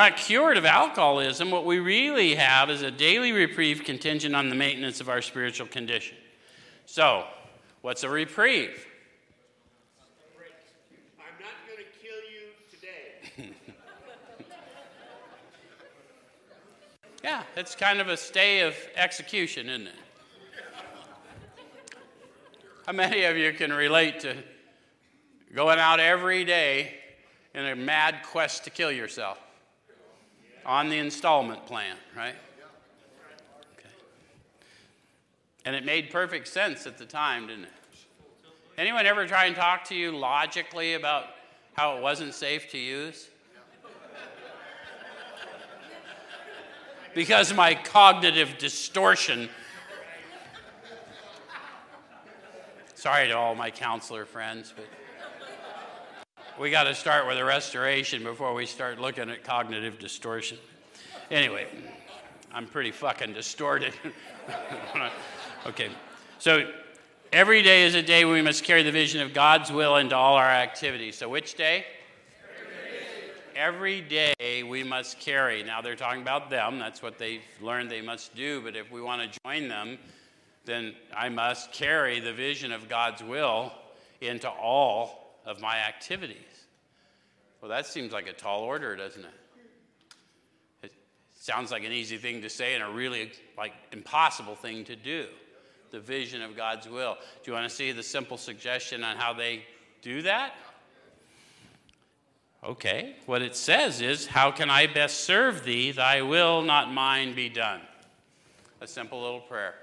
not cured of alcoholism. What we really have is a daily reprieve contingent on the maintenance of our spiritual condition. So, what's a reprieve? I'm not going to kill you today. Yeah, it's kind of a stay of execution, isn't it? How many of you can relate to going out every day in a mad quest to kill yourself on the installment plan, right? Okay. And it made perfect sense at the time, didn't it? Anyone ever try and talk to you logically about how it wasn't safe to use? because of my cognitive distortion. Sorry to all my counselor friends, but we got to start with a restoration before we start looking at cognitive distortion. Anyway, I'm pretty fucking distorted. okay, so every day is a day we must carry the vision of God's will into all our activities. So, which day? every day we must carry. Now they're talking about them, that's what they've learned they must do, but if we want to join them, then I must carry the vision of God's will into all of my activities. Well, that seems like a tall order, doesn't it? It sounds like an easy thing to say and a really like impossible thing to do. The vision of God's will. Do you want to see the simple suggestion on how they do that? Okay, what it says is, How can I best serve thee? Thy will, not mine, be done. A simple little prayer.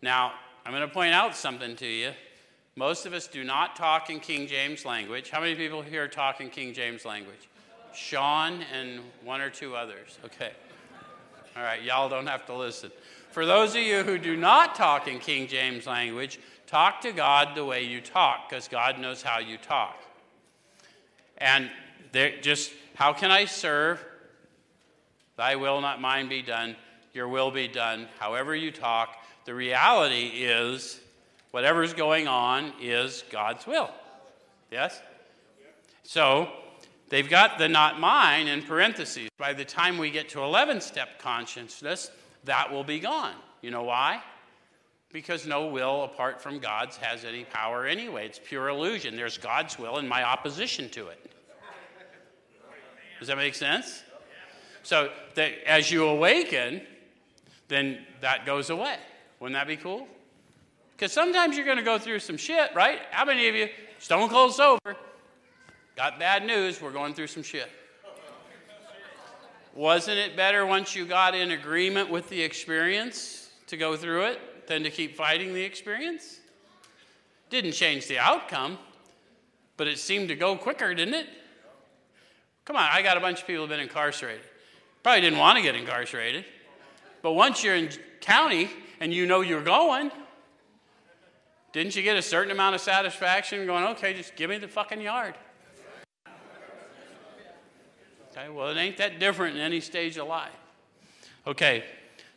Now, I'm going to point out something to you. Most of us do not talk in King James language. How many people here talk in King James language? Sean and one or two others. Okay. All right, y'all don't have to listen. For those of you who do not talk in King James language, talk to God the way you talk, because God knows how you talk. And just, how can I serve? Thy will, not mine, be done. Your will be done. However you talk, the reality is whatever's going on is God's will. Yes? So they've got the not mine in parentheses. By the time we get to 11 step consciousness, that will be gone. You know why? Because no will apart from God's has any power anyway. It's pure illusion. There's God's will and my opposition to it. Does that make sense? So that as you awaken, then that goes away. Wouldn't that be cool? Because sometimes you're going to go through some shit, right? How many of you, stone cold sober, got bad news, we're going through some shit? Wasn't it better once you got in agreement with the experience to go through it than to keep fighting the experience? Didn't change the outcome, but it seemed to go quicker, didn't it? Come on, I got a bunch of people who've been incarcerated. Probably didn't want to get incarcerated. But once you're in county and you know you're going, didn't you get a certain amount of satisfaction going, okay, just give me the fucking yard? Okay, well, it ain't that different in any stage of life. Okay,